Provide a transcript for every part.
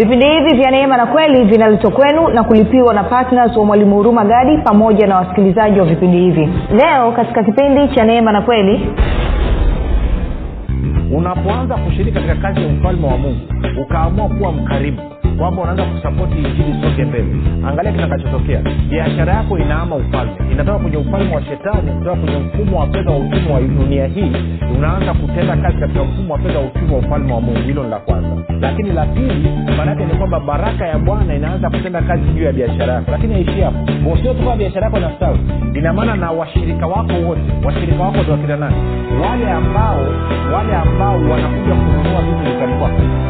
vipindi hivi vya neema na kweli vinaletwa kwenu na kulipiwa na ptns wa mwalimu huruma gadi pamoja na wasikilizaji wa vipindi hivi. Leo katika kipindi cha neema na kweli unapoanza kushiriki katika kazi ya ufalme wa mungu ukaamua kuwa mkarimu kwamba unaanza kusapoti injili soke mbele. Angalia kitakachotokea. Biashara yako inaama ufalme. Inatoka kwenye ufalme wa shetani kutoka kwenye mfumo wa fedha wa uchumi wa dunia hii. Unaanza kutenda kazi katika mfumo wa fedha wa uchumi wa ufalme wa mungu. Hilo ni la kwanza. Lakini la pili maanaake ni kwamba baraka ya bwana inaanza kutenda kazi juu ya biashara yako. Lakini aishi hapo. Sio biashara yako inastawi ina maana na washirika wako wote washirika wako ndio wakina nani? Wale ambao wale ambao wanakuja kununua vitu dukani kwako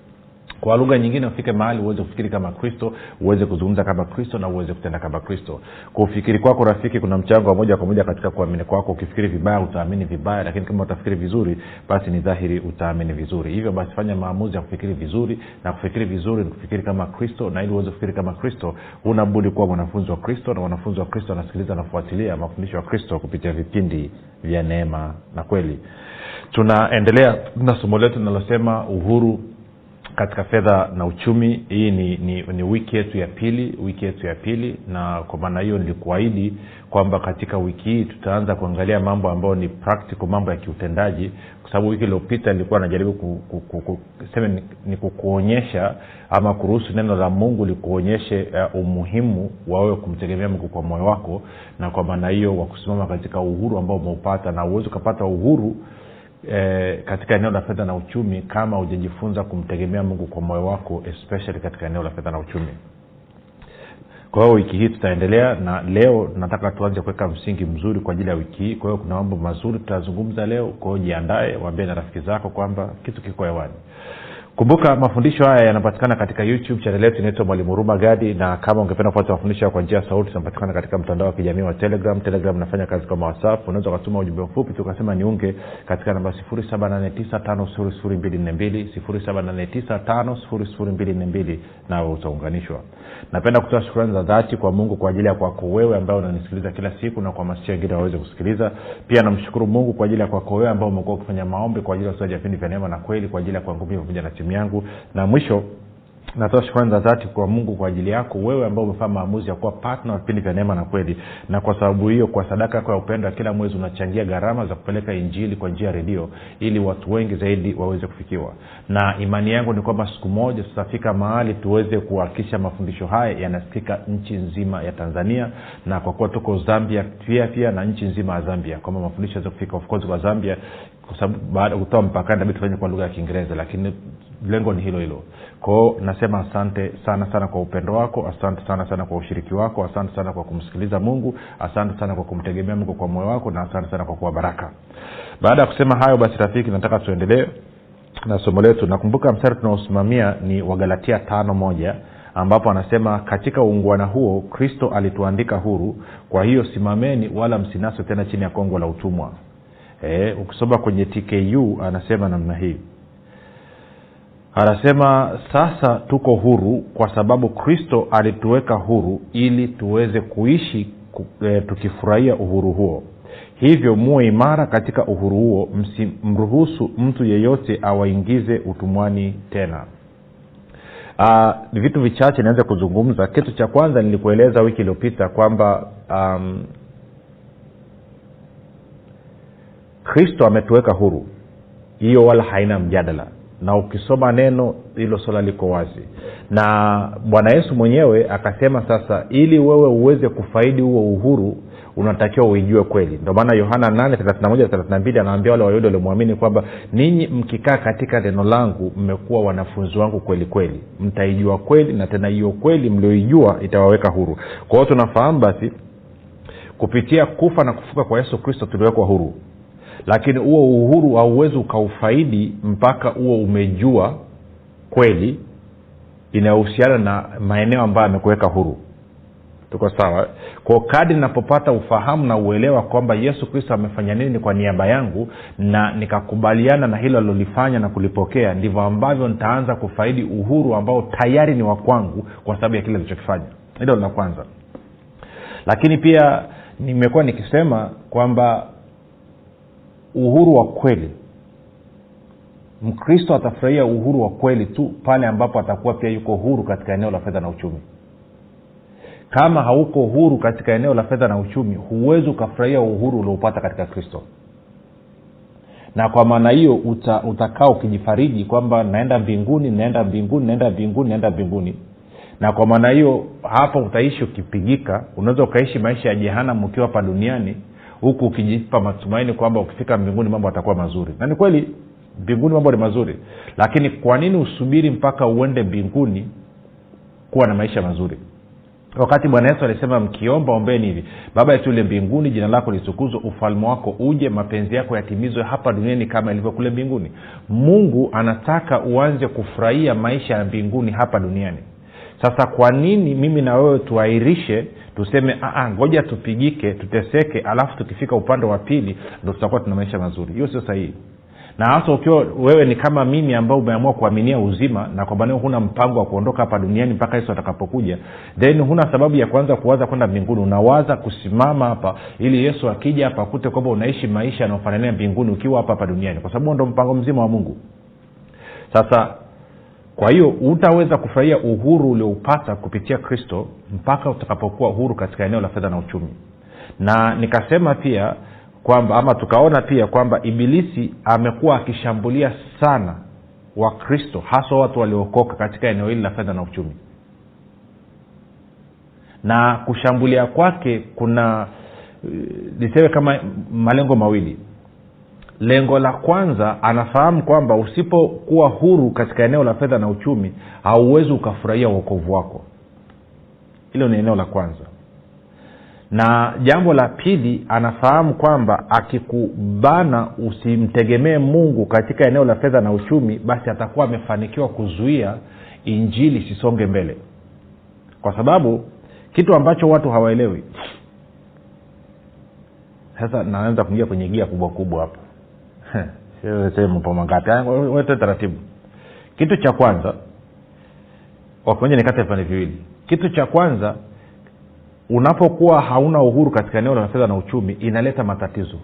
kwa lugha nyingine ufike mahali uweze kufikiri kama kristo uweze kuzungumza kama kristo na uweze kutenda kama kristo. Kufikiri kwako rafiki kuna mchango wa moja kwa moja katika kuamini kwako. Ukifikiri vibaya utaamini vibaya lakini kama utafikiri vizuri basi ni dhahiri utaamini vizuri. Hivyo basi fanya maamuzi ya kufikiri vizuri na kufikiri vizuri ni kufikiri kama kristo na ili uweze kufikiri kama kristo huna kuwa mwanafunzi wa kristo na wanafunzi wa kristo wanasikiliza nafuatilia mafundisho ya kristo kupitia vipindi vya neema na kweli. Tunaendelea na somo letu linalosema uhuru katika fedha na uchumi hii ni, ni, ni wiki yetu ya pili wiki yetu ya pili na kwa maana hiyo nilikuahidi kwamba katika wiki hii tutaanza kuangalia mambo ambayo ni practical mambo ya kiutendaji kwa sababu wiki iliyopita nilikuwa najaribu ku, ku, ku, seme ni, ni kukuonyesha ama kuruhusu neno la mungu likuonyeshe uh, umuhimu wa wewe kumtegemea mungu kwa moyo wako na kwa maana hiyo wa kusimama katika uhuru ambao umeupata na uwezi ukapata uhuru e, katika eneo la fedha na uchumi kama hujajifunza kumtegemea mungu kwa moyo wako especially katika eneo la fedha na uchumi. Kwa hiyo wiki hii tutaendelea na leo nataka tuanze kuweka msingi mzuri kwa ajili ya wiki hii. Kwa hiyo kuna mambo mazuri tutazungumza leo. Kwa hiyo jiandae waambie na rafiki zako kwamba kitu kiko hewani kumbuka mafundisho haya yanapatikana katika youtube chanel yetu inaitwa mwalimu huruma gadi na kama ungependa kupata mafundisho kwa njia ya sauti tunapatikana katika mtandao wa kijamii wa telegram. Telegram inafanya kazi kama whatsapp. Unaweza ukatuma ujumbe mfupi tukasema niunge katika namba 7895242 nawe utaunganishwa. Napenda kutoa shukrani za dhati kwa mungu kwa ajili ya kwako wewe ambaye unanisikiliza kila siku na kuhamasisha wengine waweze kusikiliza. Pia namshukuru mungu kwa ajili ya kwako wewe ambao umekuwa ukifanya maombi kwa ajili ya usaji vipindi vya neema na kweli kwa ajili ya kuangumia pamoja na timu yangu. Na mwisho natoa shukrani za dhati kwa mungu kwa ajili yako wewe ambao umefanya maamuzi ya kuwa patna vipindi vya neema na kweli. Na kwa sababu hiyo kwa sadaka yako ya upendo kila mwezi unachangia gharama za kupeleka injili kwa njia ya redio ili watu wengi zaidi waweze kufikiwa. Na imani yangu ni kwamba siku moja tutafika mahali tuweze kuhakikisha mafundisho haya yanasikika nchi nzima ya tanzania na kwa kuwa tuko zambia pia pia na nchi nzima ya zambia. Kwamba mafundisho yaweze kufika of course kwa zambia kwa sababu baada kutoa mpakani nabidi tufanye kwa lugha ya kiingereza lakini lengo ni hilo hilo. Kwao nasema asante sana sana kwa upendo wako asante sana sana kwa ushiriki wako asante sana kwa kumsikiliza mungu asante sana kwa kumtegemea mungu kwa moyo wako na asante sana kwa kuwa baraka. Baada ya kusema hayo basi rafiki nataka tuendelee na somo letu. Nakumbuka mstari tunaosimamia ni wagalatia tano moja ambapo anasema katika uungwana huo kristo alituandika huru kwa hiyo simameni wala msinaswe tena chini ya kongo la utumwa. E, ukisoma kwenye tku anasema namna hii anasema sasa tuko huru kwa sababu kristo alituweka huru ili tuweze kuishi e, tukifurahia uhuru huo. Hivyo muwe imara katika uhuru huo msimruhusu mtu yeyote awaingize utumwani tena. Uh, vitu vichache nianze kuzungumza. Kitu cha kwanza nilikueleza wiki iliyopita kwamba um, kristo ametuweka huru. Hiyo wala haina mjadala na ukisoma neno hilo swala liko wazi. Na bwana yesu mwenyewe akasema sasa ili wewe uweze kufaidi huo uhuru unatakiwa uijue kweli. Ndio maana yohana 8 anaambia wale wayahudi waliomwamini kwamba ninyi mkikaa katika neno langu mmekuwa wanafunzi wangu kweli kweli. Mtaijua kweli na tena hiyo kweli mlioijua itawaweka huru. Kwa hiyo tunafahamu basi kupitia kufa na kufuka kwa yesu kristo tuliwekwa huru lakini huo uhuru hauwezi ukaufaidi mpaka huo umejua kweli inayohusiana na maeneo ambayo amekuweka huru. Tuko sawa? Kwa kadi napopata ufahamu na uelewa kwamba yesu kristo amefanya nini kwa niaba yangu na nikakubaliana na hilo alilolifanya na kulipokea ndivyo ambavyo nitaanza kufaidi uhuru ambao tayari ni wa kwangu kwa sababu ya kile alichokifanya. Hilo la kwanza. Lakini pia nimekuwa nikisema kwamba uhuru wa kweli. Mkristo atafurahia uhuru wa kweli tu pale ambapo atakuwa pia yuko huru katika eneo la fedha na uchumi. Kama hauko huru katika eneo la fedha na uchumi huwezi ukafurahia uhuru ulioupata katika kristo. Na kwa maana hiyo uta, utakaa ukijifariji kwamba naenda mbinguni naenda mbinguni naenda mbinguni naenda mbinguni. Na kwa maana hiyo hapa utaishi ukipigika. Unaweza ukaishi maisha ya jehanam ukiwa hapa duniani huku ukijipa matumaini kwamba ukifika mbinguni mambo atakuwa mazuri. Na ni kweli mbinguni mambo ni mazuri. Lakini kwa nini usubiri mpaka uende mbinguni kuwa na maisha mazuri? Wakati bwana yesu alisema mkiomba ombeni hivi. Baba yetu ule mbinguni jina lako litukuzwe ufalme wako uje mapenzi yako yatimizwe hapa duniani kama ilivyo kule mbinguni. Mungu anataka uanze kufurahia maisha ya mbinguni hapa duniani sasa kwa nini mimi na wewe tuairishe tuseme ngoja tupigike tuteseke alafu tukifika upande wa pili ndo tutakuwa tuna maisha mazuri. Hiyo sio sahihi. Na hasa ukiwa wewe ni kama mimi ambao umeamua kuaminia uzima na kwamba leo huna mpango wa kuondoka hapa duniani mpaka yesu atakapokuja then huna sababu ya kuanza kuwaza kwenda mbinguni. Unawaza kusimama hapa ili yesu akija hapa akute kwamba unaishi maisha yanaofanania mbinguni ukiwa hapa hapa duniani kwa sababu ndo mpango mzima wa mungu. Sasa kwa hiyo utaweza kufurahia uhuru ulioupata kupitia kristo mpaka utakapokuwa uhuru katika eneo la fedha na uchumi. Na nikasema pia kwamba ama tukaona pia kwamba ibilisi amekuwa akishambulia sana wakristo haswa watu waliokoka katika eneo hili la fedha na uchumi. Na kushambulia kwake kuna niseme kama malengo mawili lengo la kwanza anafahamu kwamba usipokuwa huru katika eneo la fedha na uchumi hauwezi ukafurahia uokovu wako. Hilo ni eneo la kwanza. Na jambo la pili anafahamu kwamba akikubana usimtegemee mungu katika eneo la fedha na uchumi basi atakuwa amefanikiwa kuzuia injili isisonge mbele. Kwa sababu kitu ambacho watu hawaelewi. Sasa naanza kuingia kwenye gia kubwa kubwa hapa wete taratibu kitu cha kwanza wakonja nikate vipande viwili. Kitu cha kwanza unapokuwa hauna uhuru katika eneo la fedha na uchumi inaleta matatizo.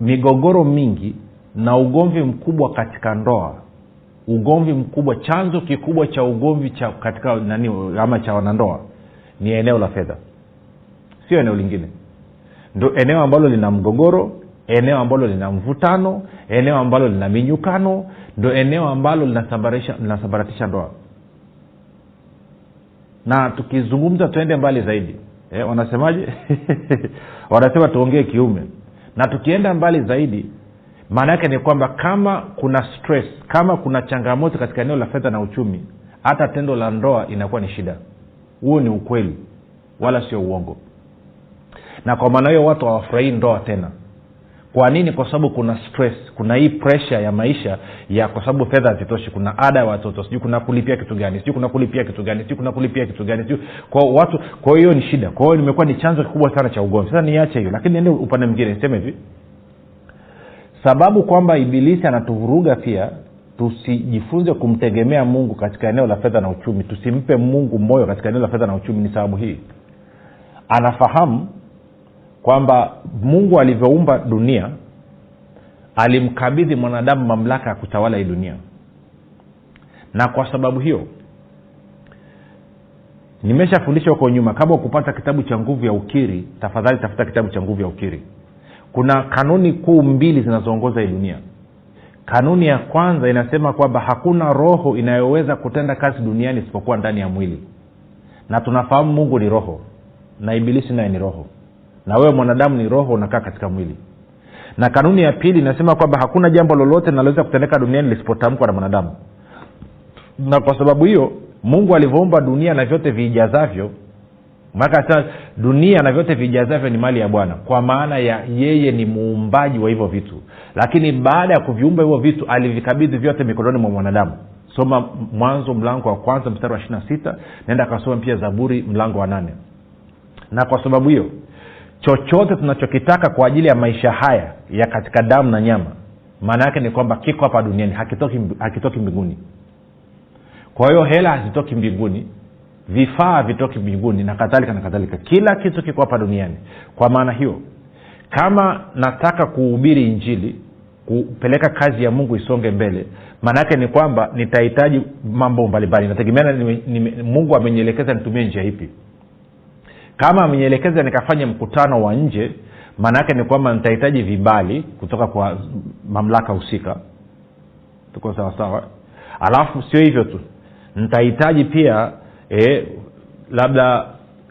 Migogoro mingi na ugomvi mkubwa katika ndoa ugomvi mkubwa chanzo kikubwa cha ugomvi cha katika nani ama cha wanandoa ni eneo la fedha. Sio eneo lingine. Ndo eneo ambalo lina mgogoro eneo ambalo lina mvutano eneo ambalo lina minyukano ndo eneo ambalo linasambaratisha ndoa. Na tukizungumza tuende mbali zaidi. Eh, wanasemaje? Wanasema tuongee kiume. Na tukienda mbali zaidi maana yake ni kwamba kama kuna stress kama kuna changamoto katika eneo la fedha na uchumi hata tendo la ndoa inakuwa ni shida. Huo ni ukweli wala sio uongo. Na kwa maana hiyo watu hawafurahii ndoa tena kwa nini? Kwa sababu kuna stress kuna hii presha ya maisha ya kwa sababu fedha hazitoshi. Kuna ada ya watoto sijui kuna kulipia kitu gani sijui kuna kulipia kitu gani sijui kuna kulipia kitu gani sijui kwa watu kwa hiyo ni shida. Kwa hiyo nimekuwa ni chanzo kikubwa sana cha ugomvi. Sasa niache hiyo lakini niende upande mwingine niseme hivi. Sababu kwamba ibilisi anatuvuruga pia tusijifunze kumtegemea mungu katika eneo la fedha na uchumi. Tusimpe mungu moyo katika eneo la fedha na uchumi ni sababu hii. Anafahamu kwamba mungu alivyoumba dunia alimkabidhi mwanadamu mamlaka ya kutawala hii dunia. Na kwa sababu hiyo nimeshafundisha huko nyuma kama ukupata kitabu cha nguvu ya ukiri tafadhali tafuta kitabu cha nguvu ya ukiri. Kuna kanuni kuu mbili zinazoongoza hii dunia. Kanuni ya kwanza inasema kwamba hakuna roho inayoweza kutenda kazi duniani isipokuwa ndani ya mwili. Na tunafahamu mungu ni roho na ibilisi naye ni roho na wewe mwanadamu ni roho unakaa katika mwili. Na kanuni ya pili inasema kwamba hakuna jambo lolote linaloweza kutendeka duniani lisipotamkwa na mwanadamu. Na kwa sababu hiyo mungu alivyoumba dunia na vyote viijazavyo maana dunia na vyote viijazavyo ni mali ya bwana. Kwa maana ya yeye ni muumbaji wa hivyo vitu. Lakini baada ya kuviumba hivyo vitu alivikabidhi vyote mikononi mwa mwanadamu. Soma mwanzo mlango wa kwanza mstari wa ishiri na sita naenda akasoma pia zaburi mlango wa nane. Na kwa sababu hiyo chochote tunachokitaka kwa ajili ya maisha haya ya katika damu na nyama maana yake ni kwamba kiko hapa duniani hakitoki, hakitoki mbinguni. Kwa hiyo hela hazitoki mbinguni vifaa havitoki mbinguni na kadhalika na kadhalika. Kila kitu kiko hapa duniani. Kwa maana hiyo kama nataka kuhubiri injili kupeleka kazi ya mungu isonge mbele maana yake ni kwamba nitahitaji mambo mbalimbali. Nategemeana mungu amenielekeza nitumie njia ipi kama amenielekeza nikafanye mkutano wa nje maana yake ni kwamba nitahitaji vibali kutoka kwa mamlaka husika. Tuko sawasawa alafu sio hivyo tu. Nitahitaji pia e, labda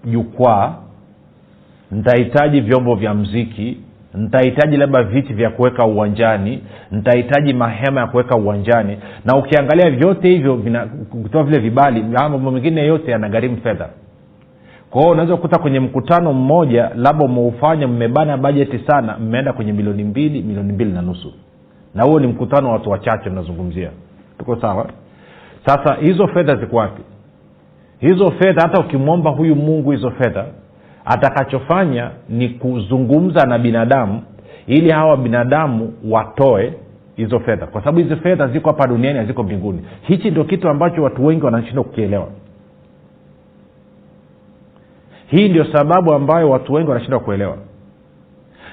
jukwaa. Nitahitaji vyombo vya mziki nitahitaji labda viti vya kuweka uwanjani. Nitahitaji mahema ya kuweka uwanjani. Na ukiangalia vyote hivyo kutoa vile vibali mambo mengine yote yanagharimu fedha kwa hiyo unaweza kukuta kwenye mkutano mmoja labda umeufanya mmebana bajeti sana mmeenda kwenye milioni mbili milioni mbili na nusu. Na huo ni mkutano wa watu wachache mnazungumzia. Tuko sawa? Sasa hizo fedha ziko wapi? Hizo fedha hata ukimwomba huyu mungu hizo fedha atakachofanya ni kuzungumza na binadamu ili hawa binadamu watoe hizo fedha. Kwa sababu hizi fedha ziko hapa duniani haziko mbinguni. Hichi ndio kitu ambacho watu wengi wanashindwa kukielewa hii ndio sababu ambayo watu wengi wanashindwa kuelewa.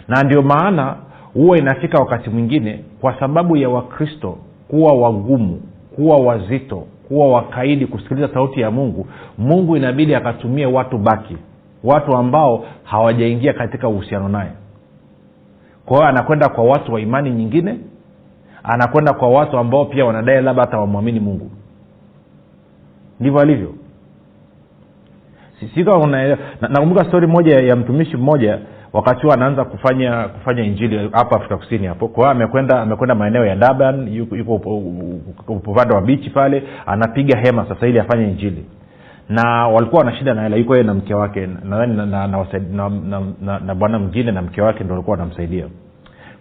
Na ndio maana huwa inafika wakati mwingine kwa sababu ya wakristo kuwa wagumu kuwa wazito kuwa wakaidi kusikiliza sauti ya mungu mungu inabidi akatumie watu baki watu ambao hawajaingia katika uhusiano naye. Kwa hiyo anakwenda kwa watu wa imani nyingine anakwenda kwa watu ambao pia wanadai labda hata wamwamini mungu. Ndivyo alivyo nakumbuka na stori moja ya mtumishi mmoja wakati huo anaanza kufanya kufanya injili hapo afrika kusini hapo. Kwa amekwenda amekwenda maeneo ya daban yuko, upande wa bichi pale anapiga hema sasa ili afanye injili. Na walikuwa wana shida na hela yuko yeye na mke wake. Nadhani na, na, na, na, na, na, na bwana mwingine na mke wake ndo walikuwa wanamsaidia.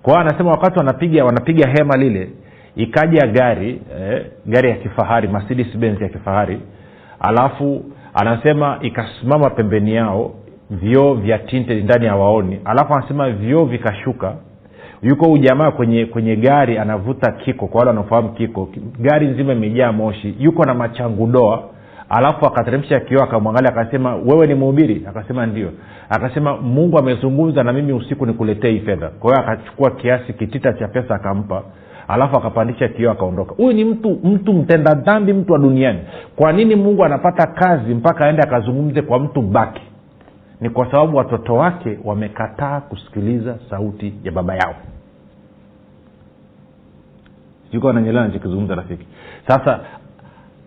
Kwa anasema wakati wanapiga wanapiga hema lile ikaja gari eh, gari ya kifahari mercedes benz ya kifahari alafu anasema ikasimama pembeni yao vioo vya tinte ndani ya waoni. Alafu anasema vioo vikashuka. Yuko ujamaa jamaa kwenye kwenye gari anavuta kiko kwa wale wanaofahamu kiko. Gari nzima imejaa moshi. Yuko na machangudoa alafu akateremsha kioo akamwangalia akasema wewe ni mhubiri? Akasema ndio. Akasema mungu amezungumza na mimi usiku nikuletee hii fedha. Kwa hiyo akachukua kiasi kitita cha pesa akampa alafu akapandisha kioo akaondoka. Huyu ni mtu mtu mtenda dhambi mtu wa duniani. Kwa nini mungu anapata kazi mpaka aende akazungumze kwa mtu baki ni kwa sababu watoto wake wamekataa kusikiliza sauti ya baba yao. Siko ananyelewa nachokizungumza rafiki. Sasa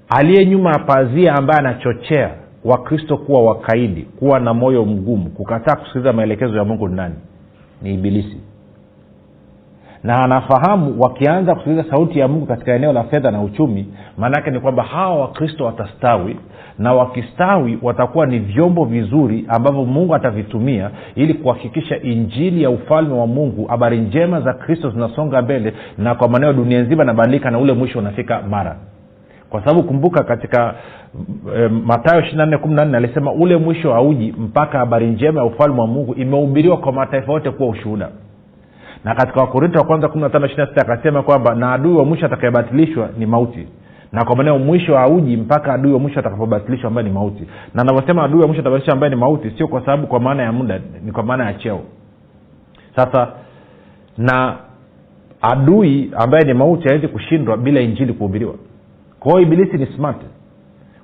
aliye nyuma ya pazia ambaye anachochea wakristo kuwa wakaidi kuwa na moyo mgumu kukataa kusikiliza maelekezo ya mungu ni nani ni ibilisi na anafahamu wakianza kusikiliza sauti ya mungu katika eneo la fedha na uchumi maanaake ni kwamba hawa wakristo watastawi na wakistawi watakuwa ni vyombo vizuri ambavyo mungu atavitumia ili kuhakikisha injili ya ufalme wa mungu habari njema za kristo zinasonga mbele na kwa maneo dunia nzima inabadilika na ule mwisho unafika mara. Kwa sababu kumbuka katika e, matayo ishirina kumi na nne alisema ule mwisho hauji mpaka habari njema ya ufalme wa mungu imehubiriwa kwa mataifa yote kuwa ushuhuda na katika wakorinto wa kwanza akasema kwamba na adui wa mwisho atakayebatilishwa ni mauti. Na kwa maana mwisho hauji mpaka adui wa mwisho atakapobatilishwa ambaye ni mauti. Na anavyosema adui wa mwisho atabatilishwa ambaye ni mauti sio kwa sababu kwa maana ya muda ni kwa maana ya cheo. Sasa na adui ambaye ni mauti hawezi kushindwa bila injili kuhubiriwa. Kwao ibilisi ni smart.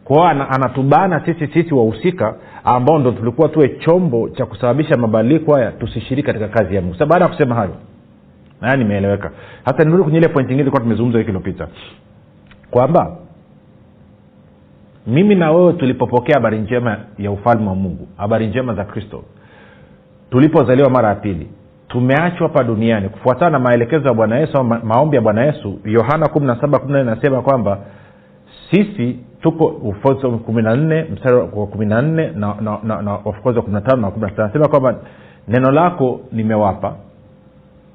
Kwao anatubana sisi sisi wahusika ambao ndo tulikuwa tuwe chombo cha kusababisha mabadiliko haya tusishiriki katika kazi ya mungu. Baada ya kusema hayo naya nimeeleweka hasa nirudi kwenye ile point ingine ilikuwa tumezungumza wiki iliopita kwamba mimi na wewe tulipopokea habari njema ya ufalme wa mungu habari njema za kristo tulipozaliwa mara ya pili tumeachwa hapa duniani kufuatana na maelekezo ya bwana yesu ma- maombi ya bwana yesu yohana kumi na saba kumi na nne nasema kwamba sisi tuko kumi na nne mstari wa kumi na nne wa kumi na tano na kwamba neno lako nimewapa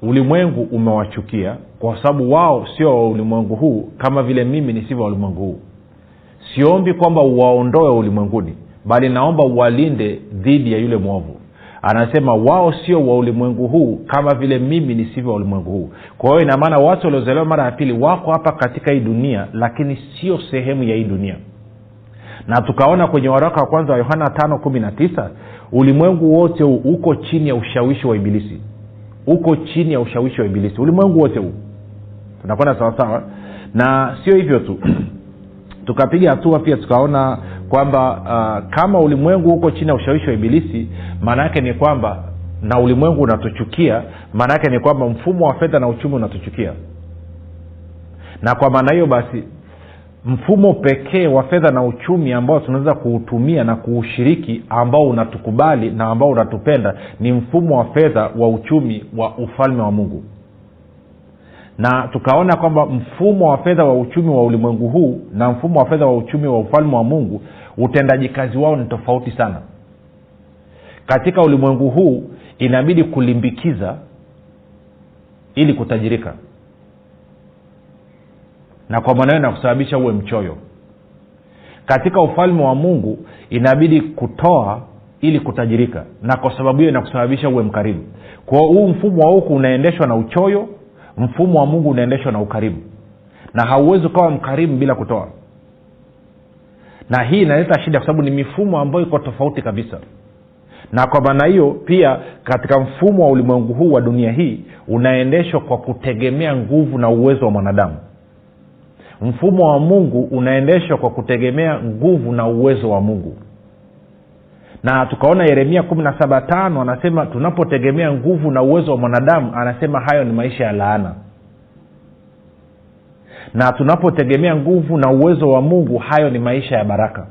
ulimwengu umewachukia kwa sababu wao sio wa ulimwengu huu kama vile mimi nisivyo wa ulimwengu huu. Siombi kwamba uwaondoe ulimwenguni bali naomba uwalinde dhidi ya yule mwovu. Anasema wao sio wa ulimwengu huu kama vile mimi nisivyo wa ulimwengu huu. Kwa hiyo inamaana watu waliozaliwa mara ya pili wako hapa katika hii dunia lakini sio sehemu ya hii dunia. Na tukaona kwenye waraka wa kwanza wa yohana tano kumi na tisa ulimwengu wote uko chini ya ushawishi wa ibilisi uko chini ya ushawishi wa ibilisi. Ulimwengu wote huu. Tunakwenda sawasawa? Na sio hivyo tu. Tukapiga hatua pia tukaona kwamba uh, kama ulimwengu huko chini ya ushawishi wa ibilisi maana yake ni kwamba na ulimwengu unatuchukia maana yake ni kwamba mfumo wa fedha na uchumi unatuchukia. Na kwa maana hiyo basi mfumo pekee wa fedha na uchumi ambao tunaweza kuutumia na kuushiriki ambao unatukubali na ambao unatupenda ni mfumo wa fedha wa uchumi wa ufalme wa mungu. Na tukaona kwamba mfumo wa fedha wa uchumi wa ulimwengu huu na mfumo wa fedha wa uchumi wa ufalme wa mungu utendaji kazi wao ni tofauti sana. Katika ulimwengu huu inabidi kulimbikiza ili kutajirika na kwa maana hiyo inakusababisha uwe mchoyo. Katika ufalme wa mungu inabidi kutoa ili kutajirika na kwa sababu hiyo inakusababisha uwe mkarimu. Kwao huu mfumo wa huku unaendeshwa na uchoyo mfumo wa mungu unaendeshwa na ukarimu. Na hauwezi ukawa mkarimu bila kutoa. Na hii inaleta shida kwa sababu ni mifumo ambayo iko tofauti kabisa. Na kwa maana hiyo pia katika mfumo wa ulimwengu huu wa dunia hii unaendeshwa kwa kutegemea nguvu na uwezo wa mwanadamu mfumo wa mungu unaendeshwa kwa kutegemea nguvu na uwezo wa mungu. Na tukaona yeremia kumi na saba tano anasema tunapotegemea nguvu na uwezo wa mwanadamu anasema hayo ni maisha ya laana. Na tunapotegemea nguvu na uwezo wa mungu hayo ni maisha ya baraka.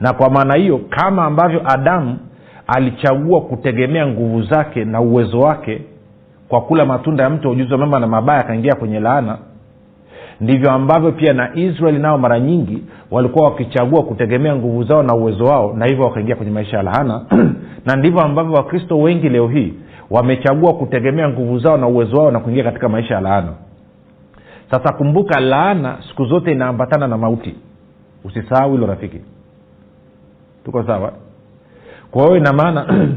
Na kwa maana hiyo kama ambavyo adamu alichagua kutegemea nguvu zake na uwezo wake kwa kula matunda ya mtu wa ujuzi wa mema na mabaya akaingia kwenye laana ndivyo ambavyo pia na israeli nao mara nyingi walikuwa wakichagua kutegemea nguvu zao na uwezo wao na hivyo wakaingia kwenye maisha ya lahana na ndivyo ambavyo wakristo wengi leo hii wamechagua kutegemea nguvu zao na uwezo wao na kuingia katika maisha ya laana. Sasa kumbuka laana siku zote inaambatana na mauti. Usisahau hilo rafiki. Tuko sawa? Kwa hiyo ina maana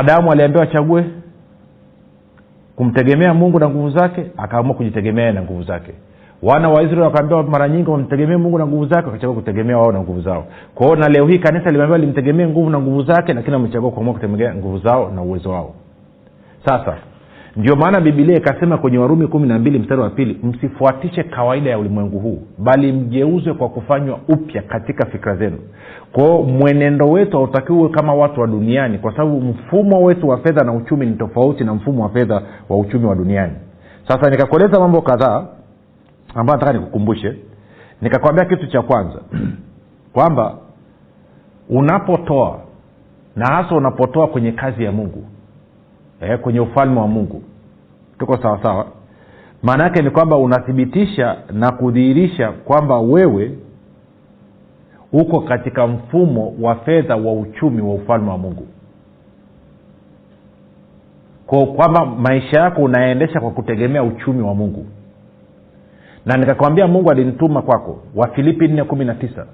adamu aliambiwa achague kumtegemea mungu na nguvu zake akaamua kujitegemea na nguvu zake. Wana wa israeli wakaambiwa mara nyingi wamtegemee mungu na nguvu zake wakachagua kutegemea wao na nguvu zao. Kwao na leo hii kanisa limeambiwa limtegemee nguvu na nguvu zake lakini wamechagua kuamua kutegemea nguvu zao na uwezo wao. Sasa ndio maana bibilia ikasema kwenye warumi kumi na mbili mstari wa pili msifuatishe kawaida ya ulimwengu huu bali mgeuzwe kwa kufanywa upya katika fikra zenu. Kwao mwenendo wetu hautakiwi kama watu wa duniani kwa sababu mfumo wetu wa fedha na uchumi ni tofauti na mfumo wa fedha wa uchumi wa duniani. Sasa nikakueleza mambo kadhaa ambayo nataka nikukumbushe. Nikakwambia kitu cha kwanza kwamba unapotoa na hasa unapotoa kwenye kazi ya mungu eh, kwenye ufalme wa mungu. Tuko sawasawa maana yake ni kwamba unathibitisha na kudhihirisha kwamba wewe uko katika mfumo wa fedha wa uchumi wa ufalme wa mungu. Kwa kwamba maisha yako unaendesha kwa kutegemea uchumi wa mungu. Na nikakwambia mungu alinituma kwako wafilipi nne kumi na tisa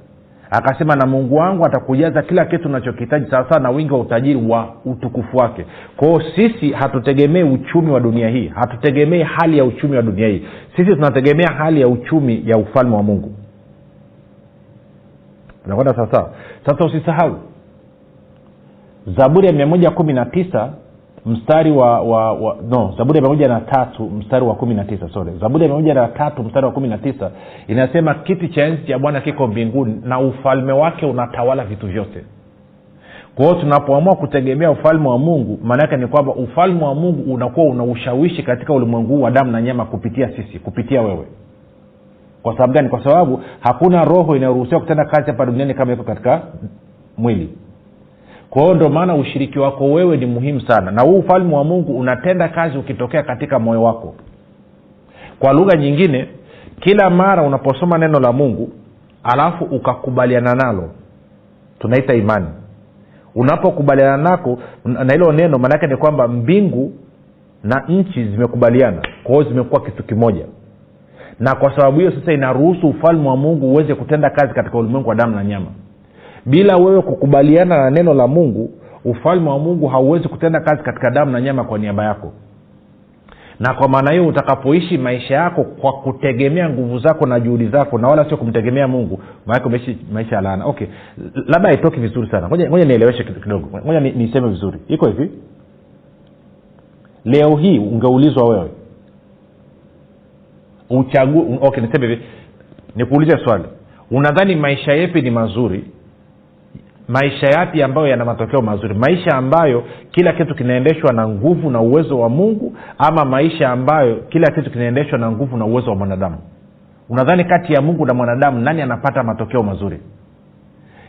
akasema na mungu wangu atakujaza kila kitu unachokihitaji sawasawa na wingi wa utajiri wa utukufu wake. Kwao sisi hatutegemei uchumi wa dunia hii hatutegemei hali ya uchumi wa dunia hii. Sisi tunategemea hali ya uchumi ya ufalme wa mungu. Tunakwenda sawasawa sasa usisahau zaburi ya mia moja kumi na tisa mstari wa, wa, wa no zaburi ya mia na tatu mstari wa kumi na tisa sore zaburi ya mia na tatu mstari wa kumi na tisa inasema kiti cha enzi cha bwana kiko mbinguni na ufalme wake unatawala vitu vyote. Kwa hiyo tunapoamua kutegemea ufalme wa mungu maanaake ni kwamba ufalme wa mungu unakuwa una ushawishi katika ulimwengu huu wa damu na nyama kupitia sisi kupitia wewe. Kwa sababu gani? Kwa sababu hakuna roho inayoruhusiwa kutenda kazi hapa duniani kama iko katika mwili kwa hiyo ndio maana ushiriki wako wewe ni muhimu sana. Na huu ufalme wa mungu unatenda kazi ukitokea katika moyo wako. Kwa lugha nyingine kila mara unaposoma neno la mungu alafu ukakubaliana nalo tunaita imani. Unapokubaliana nako na hilo neno maanaake ni kwamba mbingu na nchi zimekubaliana. Kwao zimekuwa kitu kimoja. Na kwa sababu hiyo sasa inaruhusu ufalme wa mungu uweze kutenda kazi katika ulimwengu wa damu na nyama bila wewe kukubaliana na neno la mungu ufalme wa mungu hauwezi kutenda kazi katika damu na nyama kwa niaba yako. Na kwa maana hiyo utakapoishi maisha yako kwa kutegemea nguvu zako na juhudi zako na wala sio kumtegemea mungu maanake umeishi maisha ya laana. Okay labda haitoki vizuri sana. Ngoja nieleweshe kidogo. Ngoja niseme vizuri. Iko hivi? Leo hii ungeulizwa wewe uchagu okay niseme hivi. Nikuulize swali. Unadhani maisha yepi ni mazuri maisha yapi ambayo yana matokeo mazuri? Maisha ambayo kila kitu kinaendeshwa na nguvu na uwezo wa mungu ama maisha ambayo kila kitu kinaendeshwa na nguvu na uwezo wa mwanadamu? Unadhani kati ya mungu na mwanadamu nani anapata matokeo mazuri?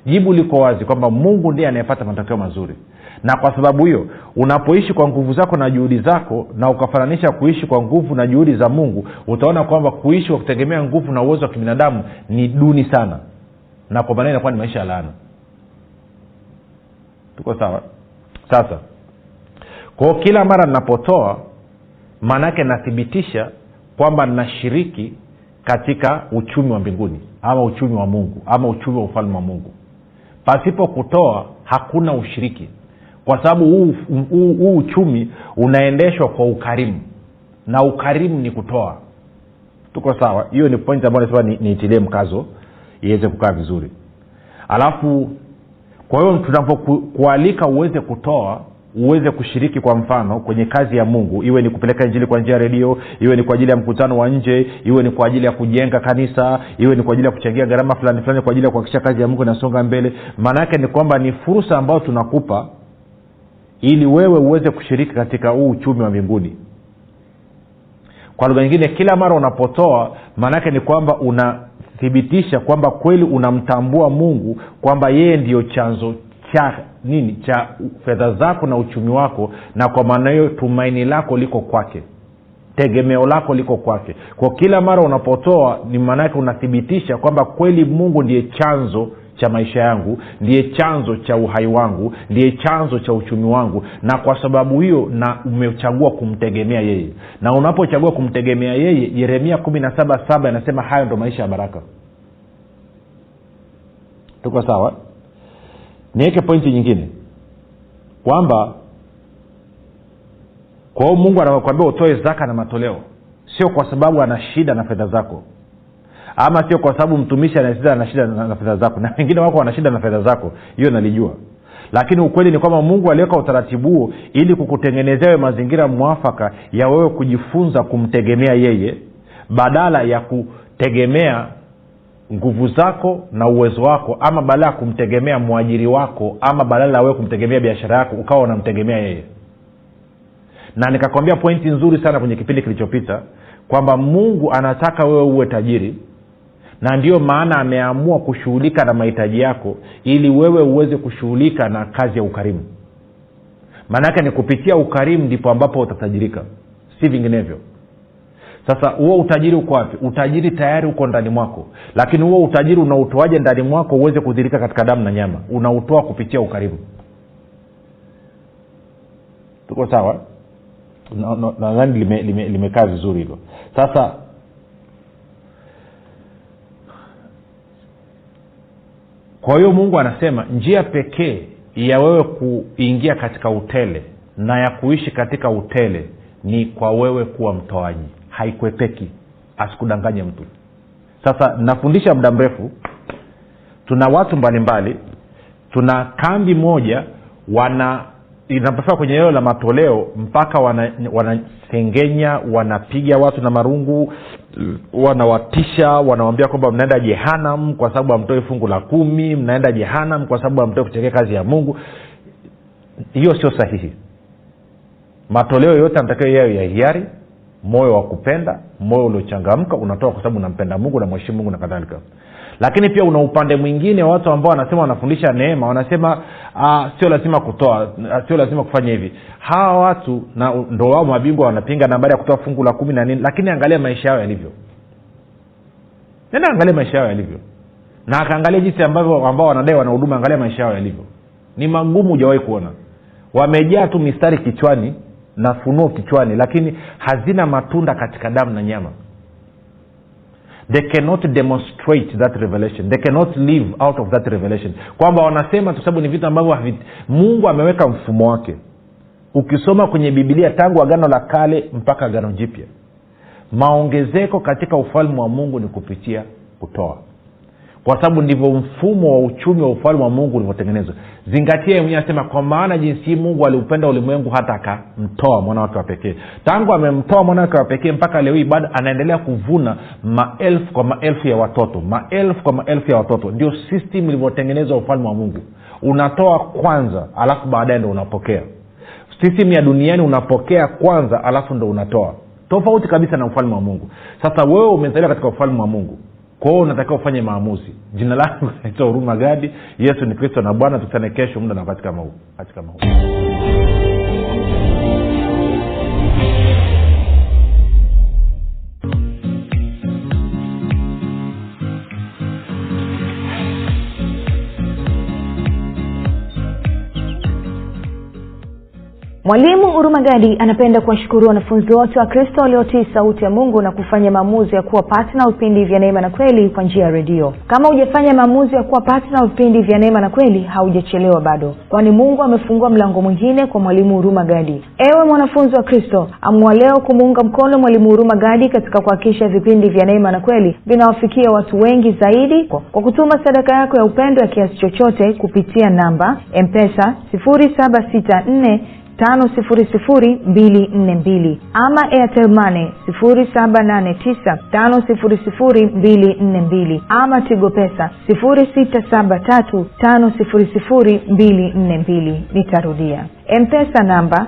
Jibu liko wazi kwamba mungu ndiye anayepata matokeo mazuri. Na kwa sababu hiyo unapoishi kwa nguvu zako na juhudi zako na ukafananisha kuishi kwa nguvu na juhudi za mungu utaona kwamba kuishi kwa kutegemea nguvu na uwezo wa kibinadamu ni duni sana. Na kwa maana inakuwa ni maisha ya laana tuko sawa? Sasa. Kwao kila mara ninapotoa maanaake nathibitisha kwamba nashiriki katika uchumi wa mbinguni ama uchumi wa mungu ama uchumi wa ufalme wa mungu. Pasipo kutoa hakuna ushiriki. Kwa sababu huu, uchumi unaendeshwa kwa ukarimu. Na ukarimu ni kutoa. Tuko sawa? Hiyo ni point ambayo nasema ni- mkazo iweze kukaa vizuri. Alafu kwa hiyo tunapokualika uweze kutoa uweze kushiriki kwa mfano kwenye kazi ya mungu. Iwe ni kupeleka injili kwa njia ya redio iwe ni kwa ajili ya mkutano wa nje iwe ni kwa ajili ya kujenga kanisa iwe ni kwa ajili ya kuchangia gharama fulani fulani kwa ajili ya kuhakikisha kazi ya mungu inasonga mbele. Maana yake ni kwamba ni fursa ambayo tunakupa ili wewe uweze kushiriki katika huu uchumi wa mbinguni. Kwa lugha nyingine kila mara unapotoa maanaake ni kwamba unathibitisha kwamba kweli unamtambua mungu kwamba yeye ndiyo chanzo cha nini cha fedha zako na uchumi wako na kwa maana hiyo tumaini lako liko kwake tegemeo lako liko kwake. Kwa kila mara unapotoa ni maanaake unathibitisha kwamba kweli mungu ndiye chanzo cha maisha yangu ndiye chanzo cha uhai wangu ndiye chanzo cha uchumi wangu. Na kwa sababu hiyo na umechagua kumtegemea yeye. Na unapochagua kumtegemea yeye yeremia kumi na saba saba inasema hayo ndo maisha ya baraka. Tuko sawa? Niweke pointi nyingine. Kwamba kwa hiyo mungu anakwambia utoe zaka na matoleo. Sio kwa sababu ana shida na fedha zako ama sio kwa sababu mtumishi ana shida na shida na fedha zako. Na wengine wako wana shida na fedha zako. Hiyo nalijua. Lakini ukweli ni kwamba mungu aliweka utaratibu huo ili kukutengenezea we mazingira mwafaka ya wewe kujifunza kumtegemea yeye badala ya kutegemea nguvu zako na uwezo wako ama badala ya kumtegemea mwajiri wako ama badala ya wewe kumtegemea biashara yako ukawa unamtegemea yeye. Na nikakwambia pointi nzuri sana kwenye kipindi kilichopita kwamba mungu anataka wewe uwe tajiri na ndiyo maana ameamua kushughulika na mahitaji yako ili wewe uweze kushughulika na kazi ya ukarimu. Maanaake ni kupitia ukarimu ndipo ambapo utatajirika si vinginevyo. Sasa huo utajiri uko wapi? Utajiri tayari uko ndani mwako lakini huo utajiri unautoaje ndani mwako uweze kudhirika katika damu na nyama? Unautoa kupitia ukarimu. Tuko sawa? Nadhani no, no, limekaa lime, lime, vizuri hilo. Sasa kwa hiyo mungu anasema njia pekee ya wewe kuingia katika utele na ya kuishi katika utele ni kwa wewe kuwa mtoaji. Haikwepeki asikudanganye mtu. Sasa nafundisha muda mrefu. Tuna watu mbalimbali. Tuna kambi moja wana inapofika kwenye eneo la matoleo mpaka wanasengenya wana wanapiga watu na marungu wanawatisha wanawambia kwamba mnaenda jehanam kwa sababu hamtoi fungu la kumi mnaenda jehanam kwa sababu hamtoi kutekea kazi ya mungu. Hiyo sio sahihi. Matoleo yote anatakiwa yayo ya hiari moyo wa kupenda moyo uliochangamka unatoa kwa sababu unampenda mungu na mweshimu mungu na kadhalika lakini pia una upande mwingine wa watu ambao wanasema wanafundisha neema wanasema uh, sio lazima kutoa uh, sio lazima kufanya hivi. Hawa watu na ndo wao mabingwa wanapinga nambari ya kutoa fungu la kumi na nini lakini angalia maisha yao yalivyo. Nenda angalia maisha yao yalivyo. Na akaangalia jinsi ambavyo ambao wanadai wanahuduma angalia maisha yao yalivyo. Ni magumu hujawahi kuona. Wamejaa tu mistari kichwani na funuo kichwani lakini hazina matunda katika damu na nyama they cannot demonstrate that revelation. They cannot live out of that revelation. Kwamba wanasema kwa sababu ni vitu ambavyo mungu ameweka mfumo wake. Ukisoma kwenye bibilia tangu agano la kale mpaka agano jipya maongezeko katika ufalme wa mungu ni kupitia kutoa kwa sababu ndivyo mfumo wa uchumi wa ufalme wa mungu ulivyotengenezwa. Zingatia mwenyewe anasema kwa maana jinsi hii mungu aliupenda ulimwengu hata akamtoa mwana wake wa pekee. Tangu amemtoa mwana wake wa pekee mpaka leo hii bado anaendelea kuvuna maelfu kwa maelfu ya watoto. Maelfu kwa maelfu ya watoto. Ndio system ilivyotengenezwa ufalme wa mungu. Unatoa kwanza alafu baadaye ndo unapokea. System ya duniani unapokea kwanza alafu ndo unatoa. Tofauti kabisa na ufalme wa mungu. Sasa wewe umezaliwa katika ufalme wa mungu kwa unatakiwa ufanye maamuzi. Jina langu naitwa huruma gadi. Yesu ni kristo na bwana. Tukutane kesho. Muda na wakati kama kama huu mwalimu hurumagadi anapenda kuwashukuru wanafunzi wote wa kristo waliotii sauti ya mungu na kufanya maamuzi ya kuwa patna vipindi vya neema na kweli kwa njia ya redio. Kama hujafanya maamuzi ya kuwa patna vipindi vya neema na kweli haujachelewa bado. Kwani mungu amefungua mlango mwingine kwa mwalimu hurumagadi ewe mwanafunzi wa kristo amua leo kumuunga mkono mwalimu urumagadi katika kuhakikisha vipindi vya neema na kweli vinawafikia watu wengi zaidi kwa kutuma sadaka yako ya upendo ya kiasi chochote kupitia namba empesa 764 tano sifuri sifuri mbili nne mbili. Ama atelmane sifuri saba nane tisa tano sifuri sifuri mbili nne mbili. Ama tigo pesa sifuri sita saba tatu tano sifuri sifuri mbili nne mbili. Nitarudia. Mpesa namba